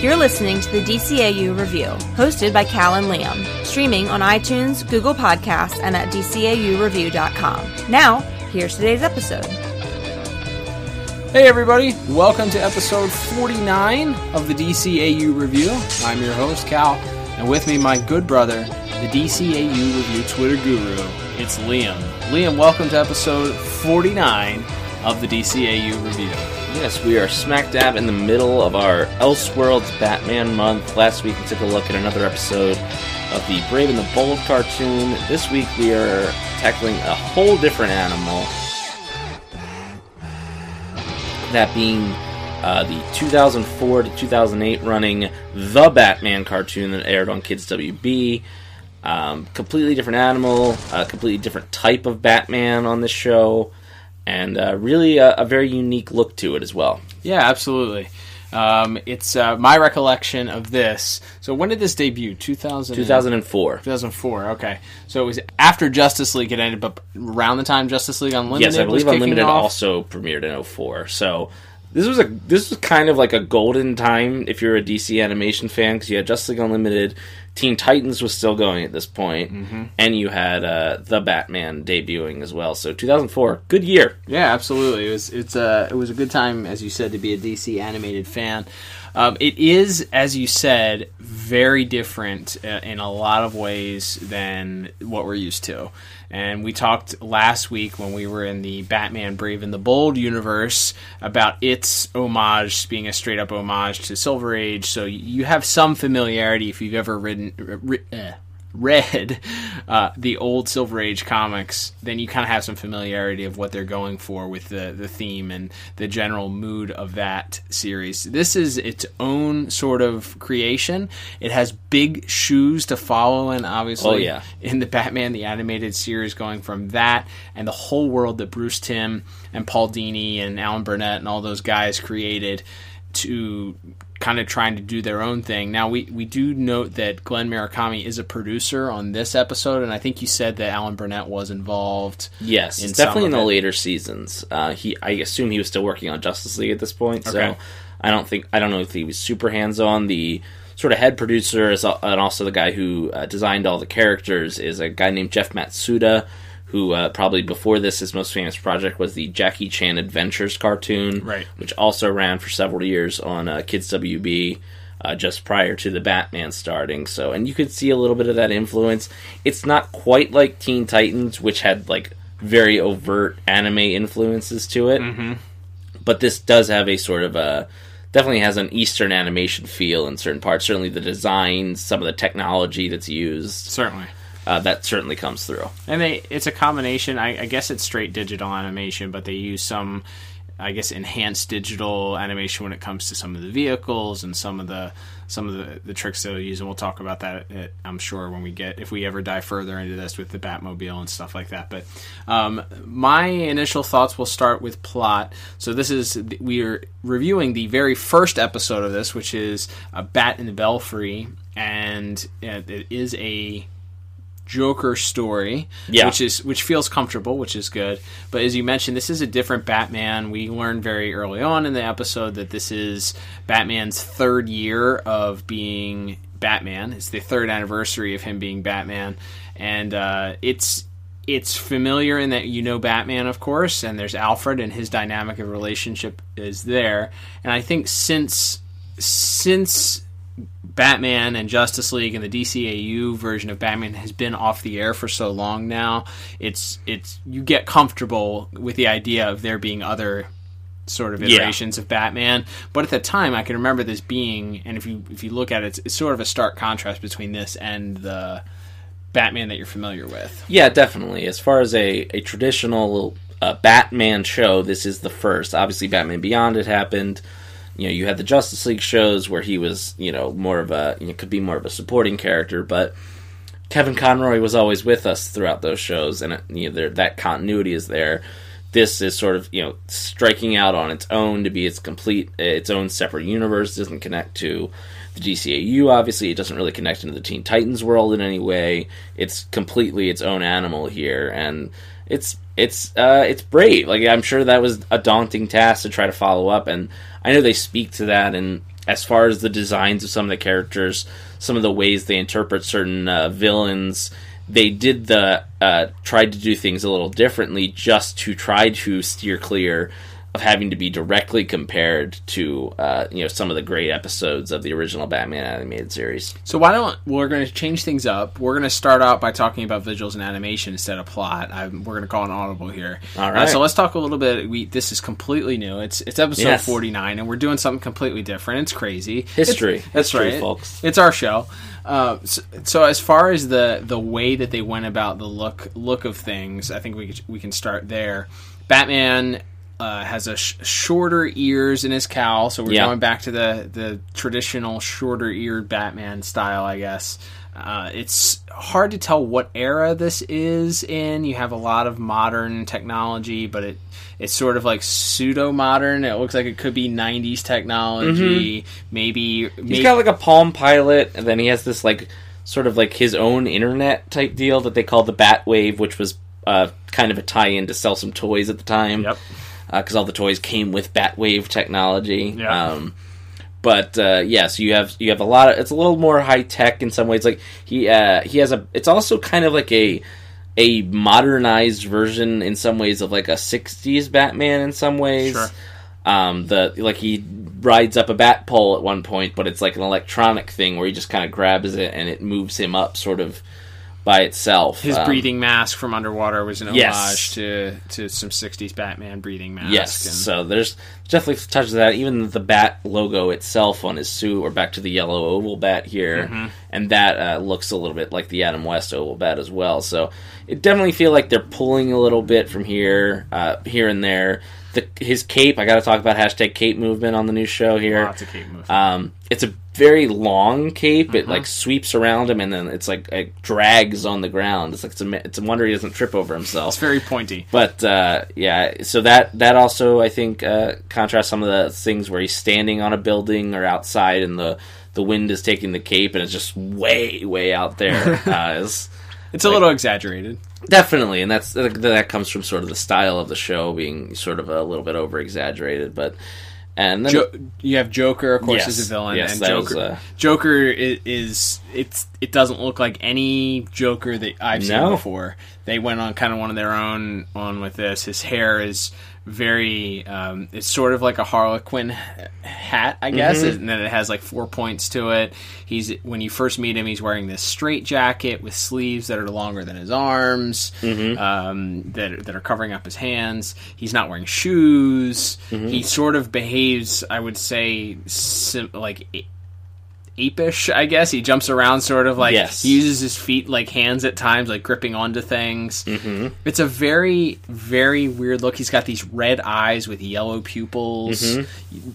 You're listening to the DCAU Review, hosted by Cal and Liam, streaming on iTunes, Google Podcasts, and at DCAUreview.com. Now, here's today's episode. Hey everybody, welcome to episode 49 of the DCAU Review. I'm your host, Cal, and with me, my good brother, the DCAU Review Twitter guru, it's Liam. Liam, welcome to episode 49 of the DCAU Review. Yes, we are smack dab in the middle of our Elseworlds Batman month. Last week we took a look at another episode of the Brave and the Bold cartoon. This week we are tackling a whole different animal. That being uh, the 2004 to 2008 running The Batman cartoon that aired on Kids WB. Um, completely different animal, a completely different type of Batman on this show and uh, really a, a, very unique look to it as well. Yeah, absolutely. Um, it's uh, my recollection of this. So when did this debut? 2000 2004. 2004. Okay. So it was after Justice League had ended, but around the time Justice League Unlimited. Yes, I believe Unlimited off. also premiered in 04. So this was a this was kind of like a golden time if you're a DC animation fan because you had Justice League Unlimited, Teen Titans was still going at this point, mm-hmm. and you had uh, the Batman debuting as well. So 2004, good year. Yeah, absolutely. It was it's a it was a good time, as you said, to be a DC animated fan. Um, it is, as you said, very different uh, in a lot of ways than what we're used to. And we talked last week when we were in the Batman Brave and the Bold universe about its homage being a straight up homage to Silver Age. So you have some familiarity if you've ever ridden, uh, read uh, the old Silver Age comics, then you kind of have some familiarity of what they're going for with the, the theme and the general mood of that series. This is its own sort of creation. It has big shoes to follow, and obviously, oh, yeah. in the Batman the animated series, going from that and the whole world that Bruce Timm and Paul Dini and Alan Burnett and all those guys created to kind of trying to do their own thing. Now we we do note that Glenn Murakami is a producer on this episode, and I think you said that Alan Burnett was involved. Yes, in definitely in the it. later seasons. Uh, he I assume he was still working on Justice League at this point, okay. so I don't think I don't know if he was super hands on. The sort of head producer is, and also the guy who uh, designed all the characters is a guy named Jeff Matsuda who uh, probably before this his most famous project was the Jackie Chan Adventures cartoon, right. which also ran for several years on uh, Kids WB. Uh, just prior to the Batman starting, so and you could see a little bit of that influence. It's not quite like Teen Titans, which had like very overt anime influences to it, mm-hmm. but this does have a sort of a definitely has an Eastern animation feel in certain parts. Certainly, the designs, some of the technology that's used, certainly uh, that certainly comes through. And they, it's a combination. I, I, guess it's straight digital animation, but they use some, I guess, enhanced digital animation when it comes to some of the vehicles and some of the some of the, the tricks they'll use. And we'll talk about that, at, I'm sure, when we get if we ever dive further into this with the Batmobile and stuff like that. But um, my initial thoughts will start with plot. So this is we are reviewing the very first episode of this, which is a Bat in the Belfry, and it is a Joker story, yeah. which is which feels comfortable, which is good. But as you mentioned, this is a different Batman. We learned very early on in the episode that this is Batman's third year of being Batman. It's the third anniversary of him being Batman, and uh, it's it's familiar in that you know Batman, of course, and there's Alfred, and his dynamic of relationship is there. And I think since since Batman and Justice League and the DCAU version of Batman has been off the air for so long now. It's it's you get comfortable with the idea of there being other sort of iterations yeah. of Batman. But at the time, I can remember this being, and if you if you look at it, it's, it's sort of a stark contrast between this and the Batman that you're familiar with. Yeah, definitely. As far as a, a traditional a Batman show, this is the first. Obviously, Batman Beyond had happened. You know, you had the Justice League shows where he was, you know, more of a, you know, could be more of a supporting character, but Kevin Conroy was always with us throughout those shows, and you know, that continuity is there. This is sort of, you know, striking out on its own to be its complete, its own separate universe. Doesn't connect to the DCAU. Obviously, it doesn't really connect into the Teen Titans world in any way. It's completely its own animal here, and it's it's uh, it's brave. Like I'm sure that was a daunting task to try to follow up, and I know they speak to that. And as far as the designs of some of the characters, some of the ways they interpret certain uh, villains, they did the uh, tried to do things a little differently just to try to steer clear of having to be directly compared to uh, you know some of the great episodes of the original Batman animated series. So why don't we're going to change things up? We're going to start out by talking about visuals and animation instead of plot. I'm, we're going to call an audible here. All right. Uh, so let's talk a little bit. We this is completely new. It's it's episode Yes. 49, and we're doing something completely different. It's crazy. History. It's, that's History, right, folks. It's our show. Uh, so, so as far as the the way that they went about the look look of things, I think we could, we can start there. Batman uh, has a sh- shorter ears in his cowl, so we're Yeah. going back to the the traditional shorter eared Batman style, I guess. Uh, it's hard to tell what era this is in. You have a lot of modern technology, but it it's sort of like pseudo modern. It looks like it could be '90s technology, maybe. Mm-hmm. He's got like a Palm Pilot, and then he has this like sort of like his own internet type deal that they call the Batwave, which was uh, kind of a tie-in to sell some toys at the time. Yep. Because all the toys came with Batwave technology. Yeah. Um, but uh, yeah, so you have you have a lot of it's a little more high tech in some ways. Like he uh, he has a it's also kind of like a a modernized version in some ways of like a '60s Batman in some ways. Sure. Um, the like he rides up a bat pole at one point, but it's like an electronic thing where he just kind of grabs it and it moves him up sort of by itself. His Um, breathing mask from Underwater was an homage Yes. to to some '60s Batman breathing mask. Yes, and- so there's definitely touches of that. Even the bat logo itself on his suit, or back to the yellow oval bat here, Mm-hmm. and that uh, looks a little bit like the Adam West oval bat as well. So it definitely feel like they're pulling a little bit from here, uh, here and there. The, his cape, I got to talk about hashtag cape movement on the new show here. lots of cape movement. Um, it's a very long cape. It Uh-huh. like sweeps around him, and then it's like it drags on the ground. It's like it's a, it's a wonder he doesn't trip over himself. it's very pointy. But uh, yeah, so that that also I think uh, contrasts some of the things where he's standing on a building or outside, and the the wind is taking the cape, and it's just way way out there. uh, it's It's a little exaggerated. definitely, and that's that comes from sort of the style of the show being sort of a little bit over exaggerated, but and then Jo- you have Joker, of course, Yes. as a villain, Yes, and Joker. was, uh, Joker is, is it's it doesn't look like any Joker that I've seen No. before. They went on kind of one of their own on with this. His hair is very um, it's sort of like a Harlequin hat, I guess, Mm-hmm. and then it has like four points to it. He's when you first meet him, he's wearing this straight jacket with sleeves that are longer than his arms, Mm-hmm. um, that that are covering up his hands. He's not wearing shoes. Mm-hmm. He sort of behaves, I would say, sim- like. Apish, I guess. He jumps around, sort of like Yes. he uses his feet like hands at times, like gripping onto things. Mm-hmm. It's a very, very weird look. He's got these red eyes with yellow pupils, Mm-hmm.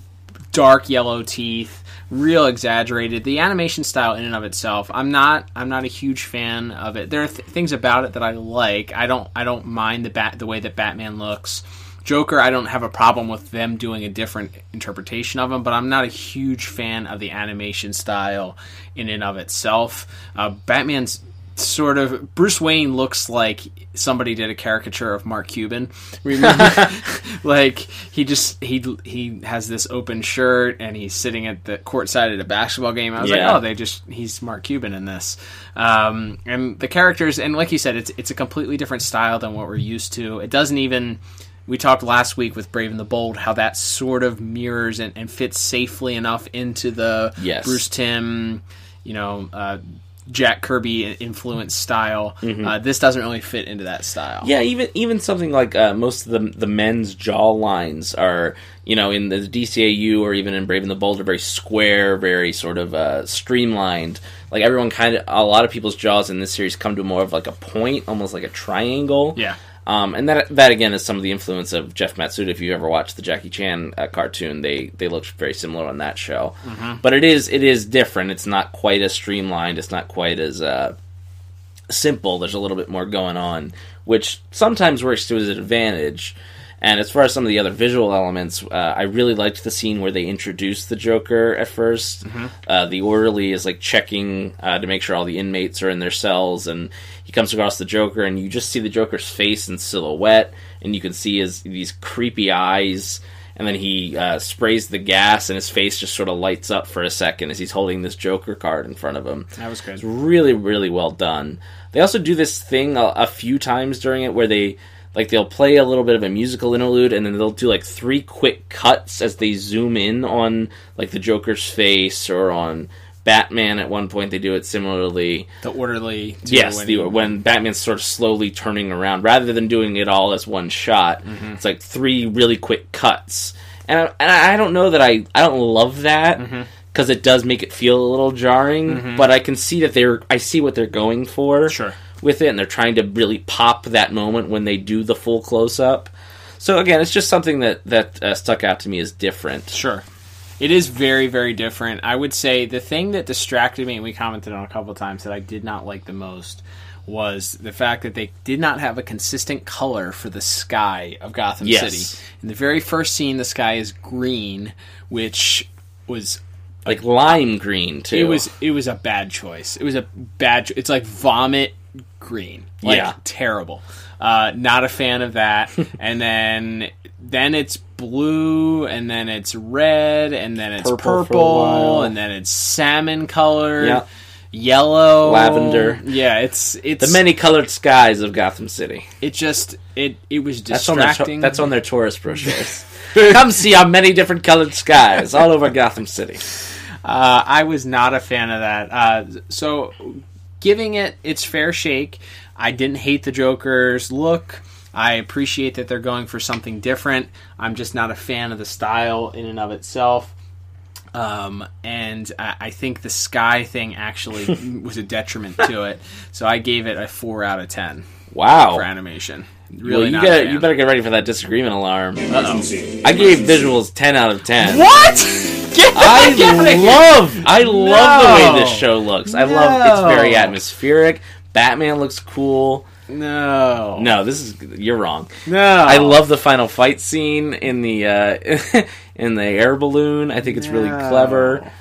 dark yellow teeth, real exaggerated. The animation style, in and of itself, I'm not, I'm not a huge fan of it. There are th- things about it that I like. I don't, I don't mind the bat, the way that Batman looks. Joker, I don't have a problem with them doing a different interpretation of him, but I'm not a huge fan of the animation style in and of itself. Uh, Batman's sort of Bruce Wayne looks like somebody did a caricature of Mark Cuban. Like he just he he has this open shirt and he's sitting at the court side at a basketball game. I was Yeah. like, oh, they just he's Mark Cuban in this. Um, and the characters and like you said, it's it's a completely different style than what we're used to. It doesn't even. We talked last week with Brave and the Bold how that sort of mirrors and, and fits safely enough into the Yes. Bruce Timm, you know, uh, Jack Kirby influence style. Uh, this doesn't really fit into that style. Yeah, even even something like uh, most of the the men's jaw lines are, you know, in the DCAU or even in Brave and the Bold are very square, very sort of uh, streamlined. Like everyone kind of, a lot of people's jaws in this series come to more of like a point, almost like a triangle. Yeah. Um, and that that again is some of the influence of Jeff Matsuda. If you ever watched the Jackie Chan uh, cartoon, they they looked very similar on that show. Mm-hmm. But it is it is different. It's not quite as streamlined. It's not quite as uh, simple. There's a little bit more going on, which sometimes works to his advantage. And as far as some of the other visual elements, uh, I really liked the scene where they introduced the Joker at 1st Uh, the orderly is like checking uh, to make sure all the inmates are in their cells, and he comes across the Joker, and you just see the Joker's face in silhouette, and you can see his these creepy eyes. And then he uh, sprays the gas, and his face just sort of lights up for a second as he's holding this Joker card in front of him. That was good. It's really, really well done. They also do this thing a, a few times during it where they like they'll play a little bit of a musical interlude and then they'll do like three quick cuts as they zoom in on like the Joker's face or on Batman at one point they do it similarly. The orderly. to Yes, when the, he- when Batman's sort of slowly turning around rather than doing it all as one shot. Mm-hmm. It's like three really quick cuts. And I, and I don't know that I I don't love that Mm-hmm. because it does make it feel a little jarring, but I can see that they're I see what they're going for Sure. With it and they're trying to really pop that moment when they do the full close up. So again, it's just something that that uh, stuck out to me as different. Sure. It is very, very different. I would say the thing that distracted me, and we commented on a couple of times that I did not like the most, was the fact that they did not have a consistent color for the sky of Gotham Yes. City. In the very first scene, the sky is green, which was Like lime green too. it was it was a bad choice. It was a bad. It's like vomit green. Like, Yeah. terrible. Uh, not a fan of that. and then then it's blue, and then it's red, and then it's Purple purple, and then it's salmon colored. Yeah. Yellow, Lavender. Yeah, it's it's the many colored skies of Gotham City. It just it it was That's on their distracting. that's on their tourist brochures. Come see our many different colored skies all over Gotham City. Uh, I was not a fan of that. Uh, so, giving it its fair shake, I didn't hate the Joker's look. I appreciate that they're going for something different. I'm just not a fan of the style in and of itself. Um, and I, I think the sky thing actually was a detriment to it. So I gave it a four out of ten Wow. for animation. Really, well, you not a got fan. you better get ready for that disagreement alarm. I gave visuals ten out of ten. What? Get I heck outta here. love I love the way this show looks. I love it's very No. atmospheric. Batman looks cool. No, No, this is you're wrong. no. I love the final fight scene in the uh, in the air balloon. I think it's really No. clever.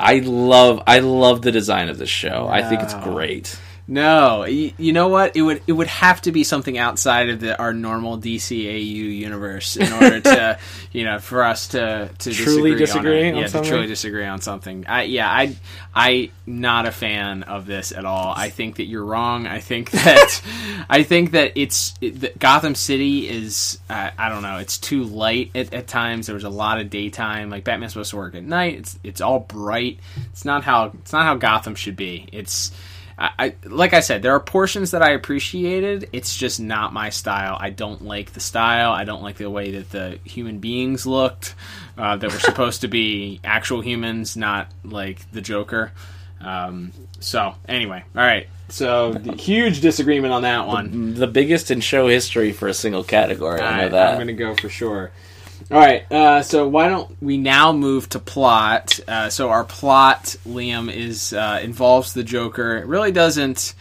I love I love the design of this show. I think it's No. great. No, you, you know what? It would it would have to be something outside of the, our normal DCAU universe in order to you know for us to to Truly disagree, disagree on, on yeah, something? to truly disagree on something. I yeah, I I not a fan of this at all. I think that you're wrong. I think that I think that it's it, that Gotham City is uh, I don't know. It's too light at, at times. There was a lot of daytime. Like Batman's supposed to work at night. It's it's all bright. It's not how it's not how Gotham should be. It's I, I like I said, there are portions that I appreciated. It's just not my style. I don't like the style. I don't like the way that the human beings looked. Uh, that were supposed to be actual humans, not like the Joker. Um, so anyway, all right. So huge disagreement on that one. The biggest in show history for a single category. I know that. I'm going to go for sure. All right, uh, so why don't we now move to plot? Uh, so our plot, Liam, is uh, involves the Joker. It really doesn't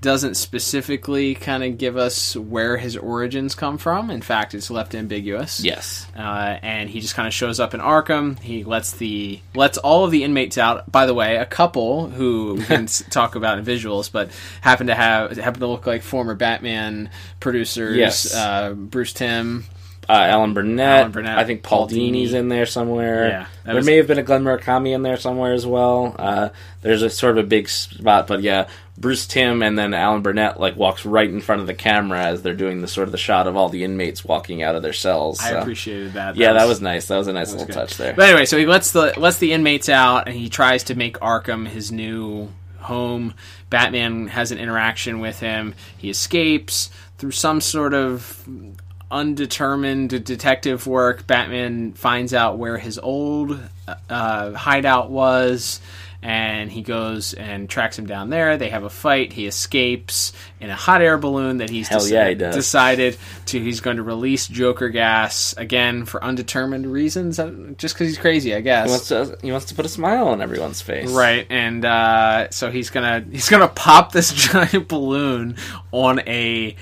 doesn't specifically kind of give us where his origins come from. In fact, it's left ambiguous. yes. Uh, and he just kind of shows up in Arkham. He lets the lets all of the inmates out. By the way, a couple who we can talk about in visuals, but happen to have happen to look like former Batman producers. Yes. Uh, Bruce Timm. Uh, Alan Burnett. Alan Burnett, I think Paul Paul Dini's Dini. in there somewhere. Yeah, there was- may have been a Glenn Murakami in there somewhere as well. Uh, there's a sort of a big spot, but yeah, Bruce Timm and then Alan Burnett like walks right in front of the camera as they're doing the sort of the shot of all the inmates walking out of their cells. I appreciated that. Yeah, that was nice. That was a nice little good. touch there. But anyway, so he lets the lets the inmates out, and he tries to make Arkham his new home. Batman has an interaction with him. He escapes through some sort of undetermined detective work. Batman finds out where his old uh, hideout was, and he goes and tracks him down there. They have a fight. He escapes in a hot air balloon that he's yeah, he decided to. He's going to release Joker gas again for undetermined reasons, uh, just because he's crazy, I guess. He wants to he wants to put a smile on everyone's face. Right, and uh, so he's gonna he's gonna pop this giant balloon on a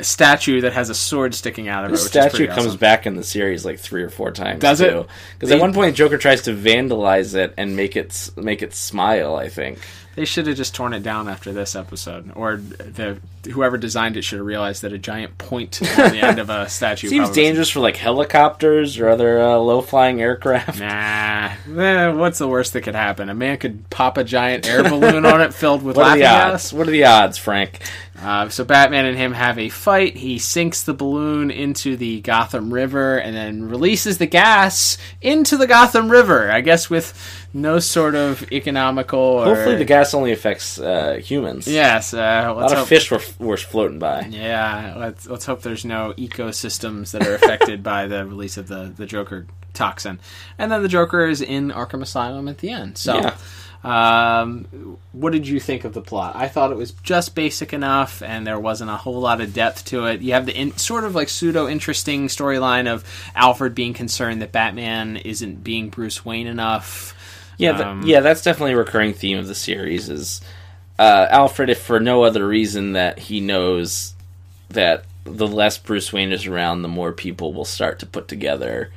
statue that has a sword sticking out of The it. The statue comes awesome. back in the series like three or four times. Does it? Because at one point Joker tries to vandalize it and make it make it smile. I think. They should have just torn it down after this episode, or the whoever designed it should have realized that a giant point on the end of a statue Seems dangerous for like helicopters or other uh, low flying aircraft. Nah, eh, what's the worst that could happen? A man could pop a giant air balloon on it filled with What are laughing the odds? gas. What are the odds, Frank? Uh, so Batman and him have a fight. He sinks the balloon into the Gotham River and then releases the gas into the Gotham River. I guess with no sort of economical. Or, Hopefully, the gas only affects uh, humans. Yes, uh, a lot of fish were, were floating by. Yeah, let's let's hope there's no ecosystems that are affected by the release of the the Joker toxin, and then the Joker is in Arkham Asylum at the end. So. Yeah. Um, what did you think of the plot? I thought it was just basic enough, and there wasn't a whole lot of depth to it. You have the in, sort of like pseudo interesting storyline of Alfred being concerned that Batman isn't being Bruce Wayne enough. Yeah, th- Um, yeah, that's definitely a recurring theme of the series. Is uh, Alfred, if for no other reason that he knows that the less Bruce Wayne is around, the more people will start to put together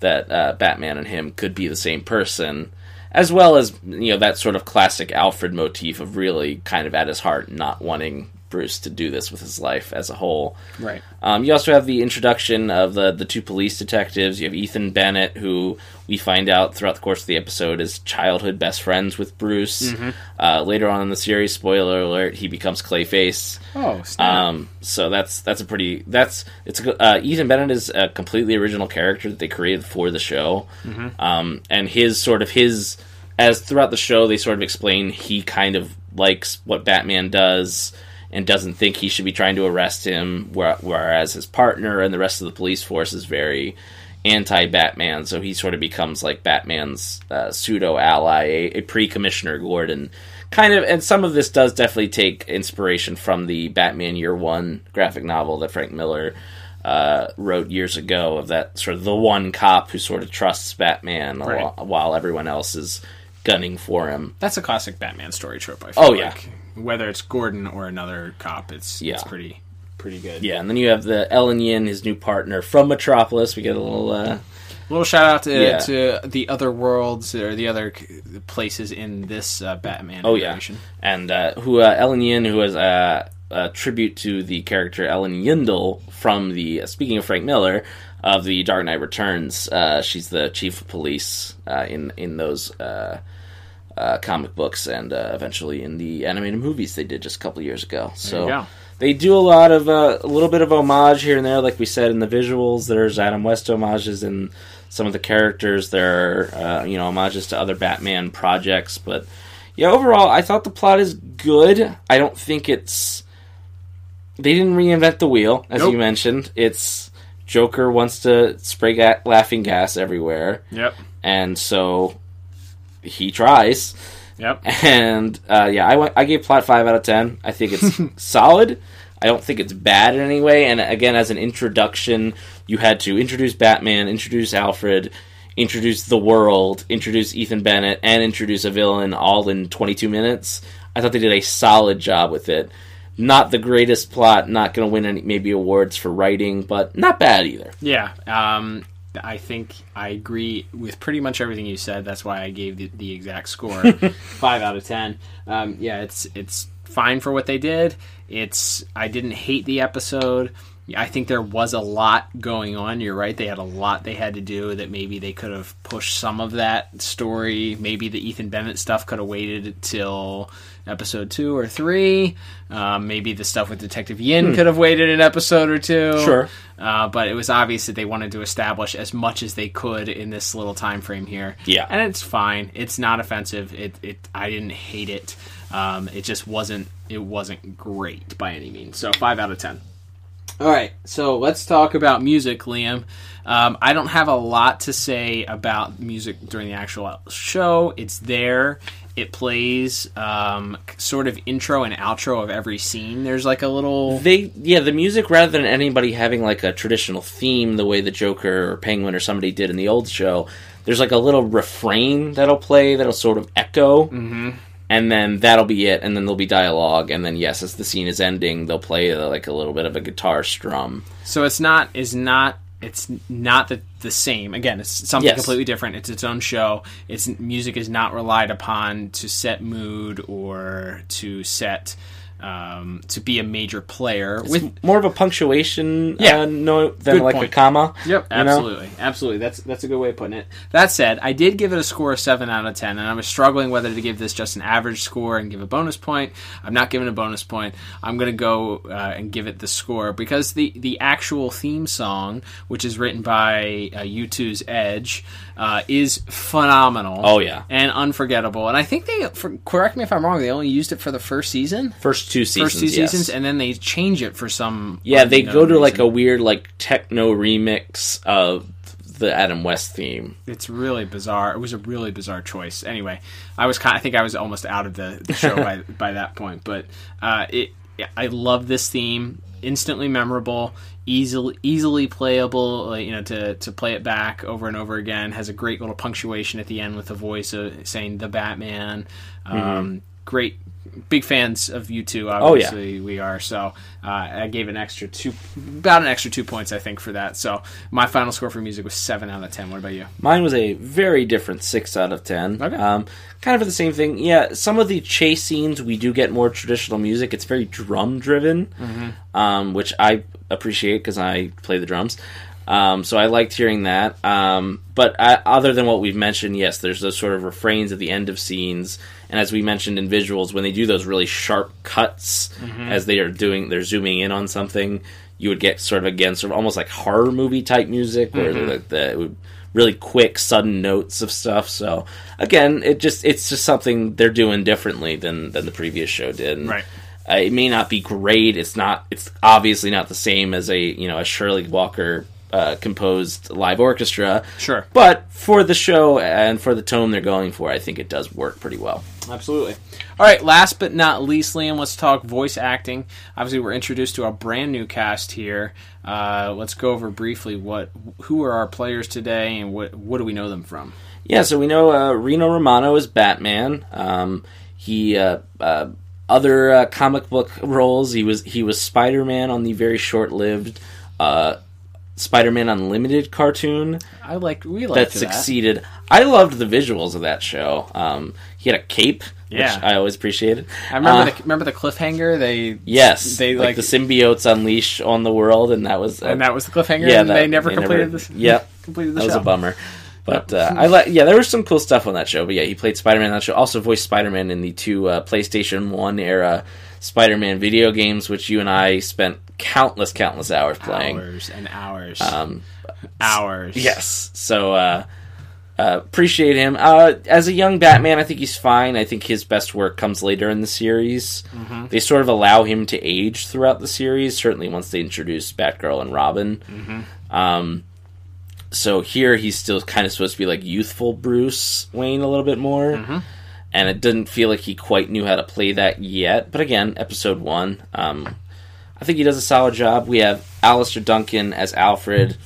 that uh, Batman and him could be the same person, as well as you know that sort of classic Alfred motif of really kind of at his heart not wanting Bruce to do this with his life as a whole. Right. Um, you also have the introduction of the the two police detectives. You have Ethan Bennett, who we find out throughout the course of the episode is childhood best friends with Bruce. Uh, later on in the series, spoiler alert, he becomes Clayface. Oh. Um, so that's that's a pretty that's it's a, good- uh, Ethan Bennett is a completely original character that they created for the show, um, and his sort of his as throughout the show they sort of explain he kind of likes what Batman does and doesn't think he should be trying to arrest him, whereas his partner and the rest of the police force is very anti-Batman, so he sort of becomes like Batman's uh, pseudo ally, a, a pre-commissioner Gordon. Kind of, and some of this does definitely take inspiration from the Batman Year One graphic novel that Frank Miller uh, wrote years ago of that sort of the one cop who sort of trusts Batman Right. while, while everyone else is gunning for him. That's a classic Batman story trope. I feel Oh, yeah. like. Whether it's Gordon or another cop, it's Yeah. it's pretty pretty good. Yeah, and then you have the Ellen Yin, his new partner from Metropolis. We get a little uh, little shout out to Yeah. to the other worlds or the other places in this uh, Batman. Oh yeah, and uh, who uh, Ellen Yin, who was uh, a tribute to the character Ellen Yindel from the. Uh, speaking of Frank Miller of the Dark Knight Returns, uh, she's the chief of police uh, in in those. Uh, comic books and uh, eventually in the animated movies they did just a couple years ago. So they do a lot of uh, a little bit of homage here and there, like we said in the visuals. There's Adam West homages in some of the characters. There are uh, you know homages to other Batman projects, but yeah, overall, I thought the plot is good. I don't think it's they didn't reinvent the wheel, as Nope. you mentioned. It's Joker wants to spray ga- laughing gas everywhere, Yep. and so he tries. Yep. And uh, yeah, I went, I gave plot five out of ten. I think it's solid. I don't think it's bad in any way. And again, as an introduction, you had to introduce Batman, introduce Alfred, introduce the world, introduce Ethan Bennett, and introduce a villain all in 22 minutes. I thought they did a solid job with it. Not the greatest plot, not going to win any maybe awards for writing, but not bad either. Yeah. Um, I think I agree with pretty much everything you said. That's why I gave the, the exact score five out of ten. Um, yeah, it's it's fine for what they did. It's I didn't hate the episode. I think there was a lot going on. You're right. They had a lot they had to do that maybe they could have pushed some of that story. Maybe the Ethan Bennett stuff could have waited till episode two or three. Um, maybe the stuff with Detective Yin could have waited an episode or two. Sure. Uh, but it was obvious that they wanted to establish as much as they could in this little time frame here. Yeah. and it's fine. It's not offensive. It, it I didn't hate it. Um, it just wasn't it wasn't great by any means. So five out of ten. All right, so let's talk about music, Liam. Um, I don't have a lot to say about music during the actual show. It's there. It plays um, sort of intro and outro of every scene. There's like a little. They yeah, the music rather than anybody having like a traditional theme, the way the Joker or Penguin or somebody did in the old show. There's like a little refrain that'll play that'll sort of echo. Mm-hmm and then that'll be it and then there'll be dialogue and then yes as the scene is ending they'll play uh, like a little bit of a guitar strum. So it's not is not it's not the, the same. Again it's something Yes. completely different. It's its own show. Its music is not relied upon to set mood or to set um, to be a major player with more of a punctuation Yeah. uh, note than Good like point. a comma Yep, you know? absolutely, absolutely. That's that's a good way of putting it. That said, I did give it a score of seven out of ten, and I was struggling whether to give this just an average score and give a bonus point. I'm not giving a bonus point. I'm going to go uh, and give it the score because the the actual theme song, which is written by uh, U2's Edge, uh, is phenomenal. Oh, yeah. and unforgettable. And I think they for, correct me if I'm wrong. They only used it for the first season. first two seasons First two yes. seasons, and then they change it for some. yeah they go to like a weird like techno remix of the adam west theme it's really bizarre. It was a really bizarre choice. Anyway, I was kind. I think I was almost out of the, the show by by that point. But uh, it, I love this theme. Instantly memorable, easily easily playable. uh, You know, to to play it back over and over again. Has a great little punctuation at the end with the voice of saying the Batman. Um, Great. Big fans of you two, Oh, yeah. obviously we are. So uh, I gave an extra two, about an extra two points, I think, for that. So my final score for music was seven out of ten. What about you? Mine was a very different six out of ten. Okay. Um, kind of for the same thing. Yeah, some of the chase scenes we do get more traditional music. It's very drum driven, um, which I appreciate because I play the drums. Um, so I liked hearing that. Um, but I, other than what we've mentioned, yes, there's those sort of refrains at the end of scenes, and as we mentioned in visuals, when they do those really sharp cuts as they are doing, they're zooming in on something. You would get sort of again, sort of almost like horror movie type music, where the, the would really quick, sudden notes of stuff. So again, it just it's just something they're doing differently than than the previous show did. And, Right. Uh, it may not be great. It's not. It's obviously not the same as a you know a Shirley Walker uh, composed live orchestra. Sure. But for the show and for the tone they're going for, I think it does work pretty well. Absolutely. All right, last but not least, Liam, let's talk voice acting. Obviously, we're introduced to a brand new cast here. Uh, let's go over briefly what who are our players today and what what do we know them from? Yeah, so we know uh, Rino Romano is Batman. Um, he uh, uh, other uh, comic book roles. He was he was Spider Man on the very short lived uh, Spider Man Unlimited cartoon I like we like that succeeded. I loved the visuals of that show. Um, he had a cape, Yeah. which I always appreciated. I remember Uh, the remember the cliffhanger. They yes, they like, like, the symbiotes unleash on the world, and that was uh, and that was the cliffhanger. yeah, and that- they never they completed this. Yep. completed the that was a bummer. But uh, I like, yeah, there was some cool stuff on that show. But yeah, he played Spider Man on that show. Also voiced Spider Man in the two uh, PlayStation One era Spider Man video games, which you and I spent countless, countless hours playing. Hours and hours, Um, hours. yes, so uh, uh, appreciate him uh, as a young Batman. I think he's fine. I think his best work comes later in the series. Mm-hmm. They sort of allow him to age throughout the series. Certainly, once they introduce Batgirl and Robin. Mm-hmm. Um, so here he's still kind of supposed to be like youthful Bruce Wayne a little bit more. Mm-hmm. And it didn't feel like he quite knew how to play that yet. But again, episode one, um, I think he does a solid job. We have Alistair Duncan as Alfred.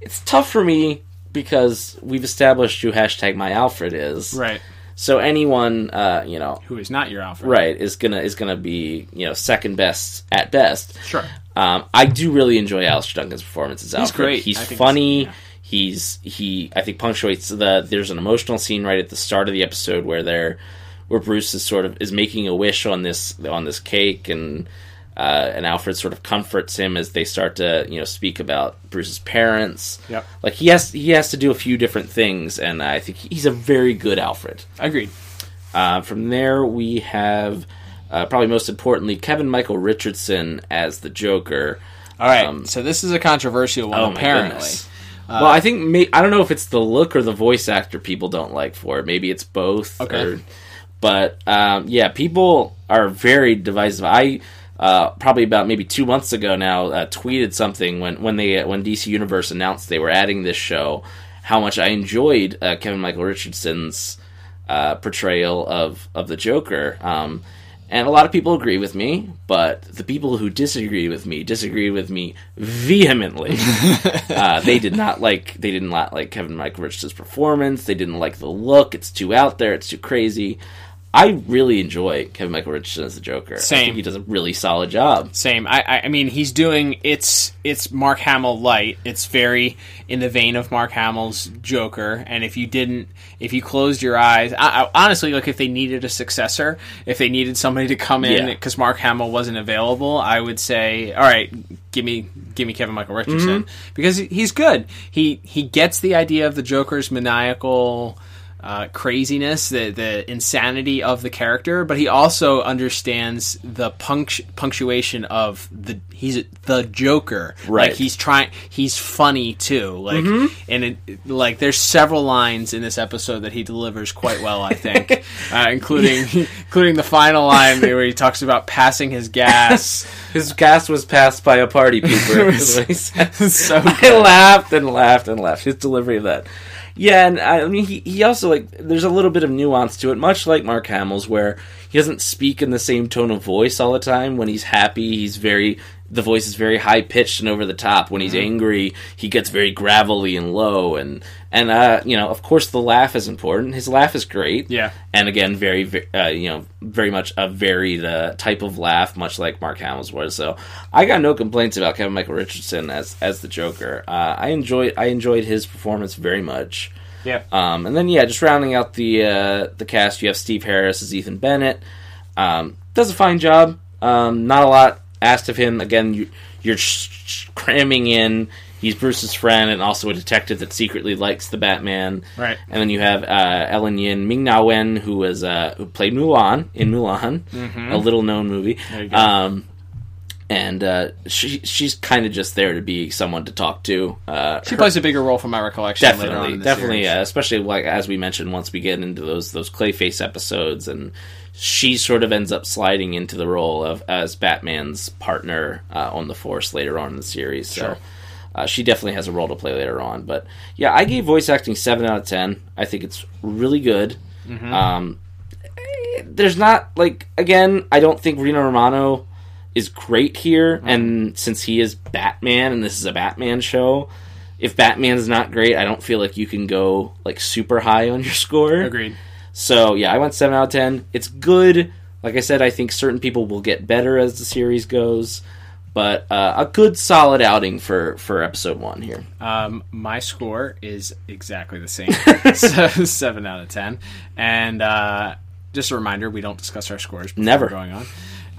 It's tough for me because we've established who hashtag my Alfred is. right. So anyone, uh, you know, Who is not your Alfred? right is gonna is gonna be you know second best at best. Sure. Um, I do really enjoy Alistair Duncan's performance as Alfred. He's great. He's funny. it's- yeah. He's he. I think punctuates the. There's an emotional scene right at the start of the episode where they're where Bruce is sort of is making a wish on this on this cake and. Uh, and Alfred sort of comforts him as they start to, you know, speak about Bruce's parents. Yep. Like he has, he has to do a few different things, and I think he's a very good Alfred. Agreed. Uh, from there, we have uh, probably most importantly Kevin Michael Richardson as the Joker. All right. Um, so this is a controversial one. Oh apparently, goodness. well, I think may- I don't know if it's the look or the voice actor people don't like for it. Maybe it's both. Okay. or- but um, yeah, people are very divisive. I uh, probably about maybe two months ago now, uh, tweeted something when when they when DC Universe announced they were adding this show, how much I enjoyed uh, Kevin Michael Richardson's uh, portrayal of of the Joker. Um, and a lot of people agree with me, but the people who disagree with me disagree with me vehemently. uh, they did not like they didn't like Kevin Michael Richardson's performance. They didn't like the look. It's too out there. It's too crazy. I really enjoy Kevin Michael Richardson as the Joker. Same. I think he does a really solid job. Same. I, I, mean, he's doing it's it's Mark Hamill light. It's very in the vein of Mark Hamill's Joker. And if you didn't, if you closed your eyes, I, I, honestly, like if they needed a successor, if they needed somebody to come in Yeah. because Mark Hamill wasn't available, I would say, all right, give me give me Kevin Michael Richardson mm-hmm. because he's good. He he gets the idea of the Joker's maniacal uh, craziness, the the insanity of the character, but he also understands the punctu- punctuation of the he's the Joker. Right. Like he's trying. He's funny too. Like and it, like there's several lines in this episode that he delivers quite well. I think, uh, including including the final line where he talks about passing his gas. His gas was passed by a party pooper. is what he so I laughed and laughed and laughed. His delivery of that. Yeah, and I mean, he, he also, like, there's a little bit of nuance to it, much like Mark Hamill's, where he doesn't speak in the same tone of voice all the time. When he's happy, he's very, the voice is very high pitched and over the top. When he's angry, he gets very gravelly and low. And, and, uh, you know, of course, the laugh is important. His laugh is great. Yeah. And again, very, ve- uh, you know, very much a varied uh, type of laugh, much like Mark Hamill's was. So I got no complaints about Kevin Michael Richardson as as the Joker. Uh, I enjoyed I enjoyed his performance very much. yeah. Um, and then yeah, just rounding out the uh, the cast, you have Steve Harris as Ethan Bennett. Um, does a fine job. Um, not a lot asked of him. Again, you, you're sh- sh- cramming in. He's Bruce's friend and also a detective that secretly likes the Batman. Right. And then you have uh, Ellen Yin, Ming Na Wen, who was uh, who played Mulan in Mulan, a little known movie. Mm-hmm. There you go. Um, and uh, she she's kind of just there to be someone to talk to. Uh, She her- plays a bigger role from my recollection. later on definitely, definitely, uh, especially like as we mentioned, once we get into those those Clayface episodes, and she sort of ends up sliding into the role of as Batman's partner uh, on the Force later on in the series. So. Sure. Uh, she definitely has a role to play later on, but yeah, I gave voice acting seven out of ten. I think it's really good. Mm-hmm. Um, there's not like again, I don't think Rino Romano is great here, Mm-hmm. and since he is Batman and this is a Batman show, if Batman's not great, I don't feel like you can go like super high on your score. Agreed. So yeah, I went seven out of ten. It's good. Like I said, I think certain people will get better as the series goes, but uh, a good solid outing for for episode one here. Um, my score is exactly the same, so seven out of ten. And uh, just a reminder, we don't discuss our scores. Never. going on.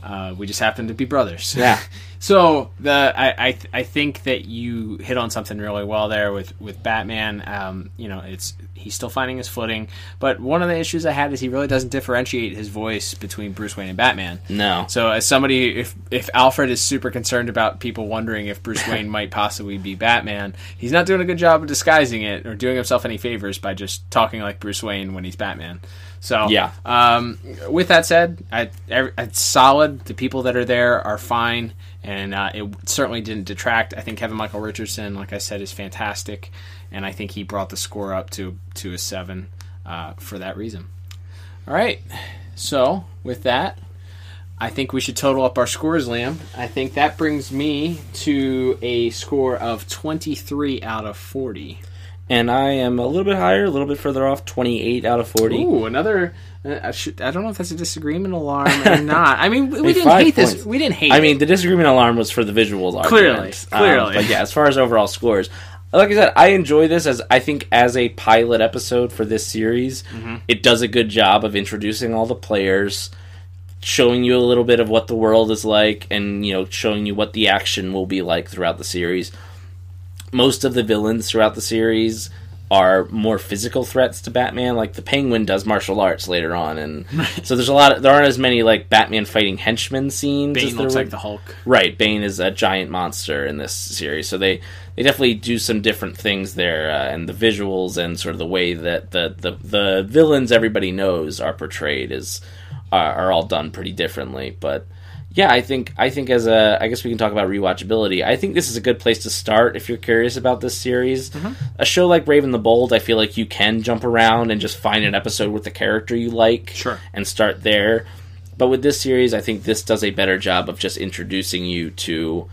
Uh, we just happen to be brothers. Yeah. so the I I, th- I think that you hit on something really well there with with Batman. Um, you know, it's he's still finding his footing, but one of the issues I had is he really doesn't differentiate his voice between Bruce Wayne and Batman. No. So as somebody, if if Alfred is super concerned about people wondering if Bruce Wayne might possibly be Batman, he's not doing a good job of disguising it or doing himself any favors by just talking like Bruce Wayne when he's Batman. So Yeah. Um, with that said, I, every- it's solid. The people that are there are fine, and uh, it certainly didn't detract. I think Kevin Michael Richardson, like I said, is fantastic, and I think he brought the score up to to a seven uh, for that reason. All right. So with that, I think we should total up our scores, Liam. I think that brings me to a score of 23 out of 40. And I am a little bit higher, a little bit further off, 28 out of 40. Ooh, another. Uh, I, should, I don't know if that's a disagreement alarm or not. I mean, we, we didn't hate this. We didn't hate. I it. mean, the disagreement alarm was for the visuals Clearly, argument. Um, clearly. but yeah, as far as overall scores, like I said, I enjoy this as I think as a pilot episode for this series, Mm-hmm. it does a good job of introducing all the players, showing you a little bit of what the world is like, and you know, showing you what the action will be like throughout the series. Most of the villains throughout the series are more physical threats to Batman. Like the Penguin does martial arts later on, and so there's a lot. Of, there aren't as many like Batman fighting henchmen scenes. Bane looks like the Hulk. Right, Bane is a giant monster in this series, so they they definitely do some different things there, uh, and the visuals and sort of the way that the the, the villains everybody knows are portrayed is are, are all done pretty differently. But yeah, I think I think as a I guess we can talk about rewatchability. I think this is a good place to start if you're curious about this series. Mm-hmm. A show like Brave and the Bold, I feel like you can jump around and just find an episode with the character you like, sure, and start there. But with this series, I think this does a better job of just introducing you to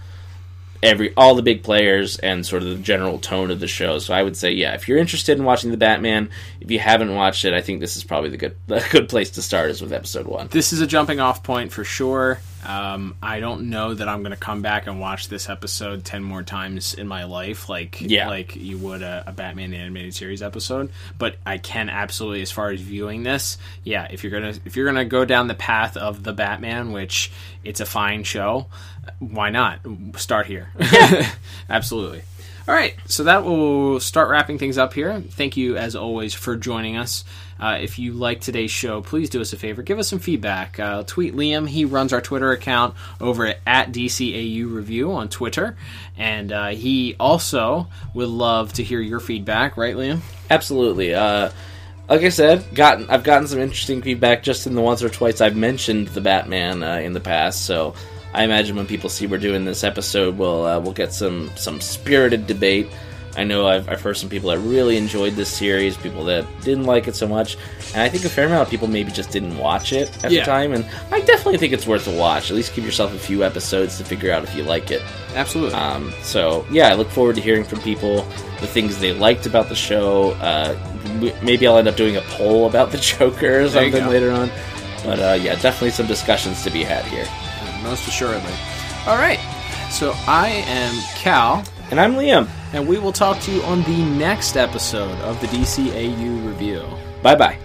every all the big players and sort of the general tone of the show. So I would say, yeah, if you're interested in watching the Batman, if you haven't watched it, I think this is probably the good the good place to start is with episode one. This is a jumping off point for sure. Um, I don't know that I'm going to come back and watch this episode ten more times in my life, like yeah. like you would a, a Batman animated series episode. But I can absolutely, as far as viewing this, yeah, if you're gonna if you're gonna go down the path of the Batman, which it's a fine show, why not start here? absolutely. All right, so that will start wrapping things up here. Thank you, as always, for joining us. Uh, if you like today's show, please do us a favor. Give us some feedback. Uh, tweet Liam. He runs our Twitter account over at, DCAU Review on Twitter. And uh, he also would love to hear your feedback, right, Liam? Absolutely. Uh, like I said, gotten I've gotten some interesting feedback just in the once or twice I've mentioned the Batman uh, in the past. So I imagine when people see we're doing this episode, we'll uh, we'll get some some spirited debate. I know I've, I've heard some people that really enjoyed this series, people that didn't like it so much, and I think a fair amount of people maybe just didn't watch it at Yeah. the time. And I definitely think it's worth a watch. At least give yourself a few episodes to figure out if you like it. Absolutely. Um, so yeah, I look forward to hearing from people the things they liked about the show. Uh, maybe I'll end up doing a poll about the Joker or something later on. But uh, yeah, definitely some discussions to be had here. Most assuredly. All right. So I am Cal, And I'm Liam. And we will talk to you on the next episode of the DCAU Review. Bye bye.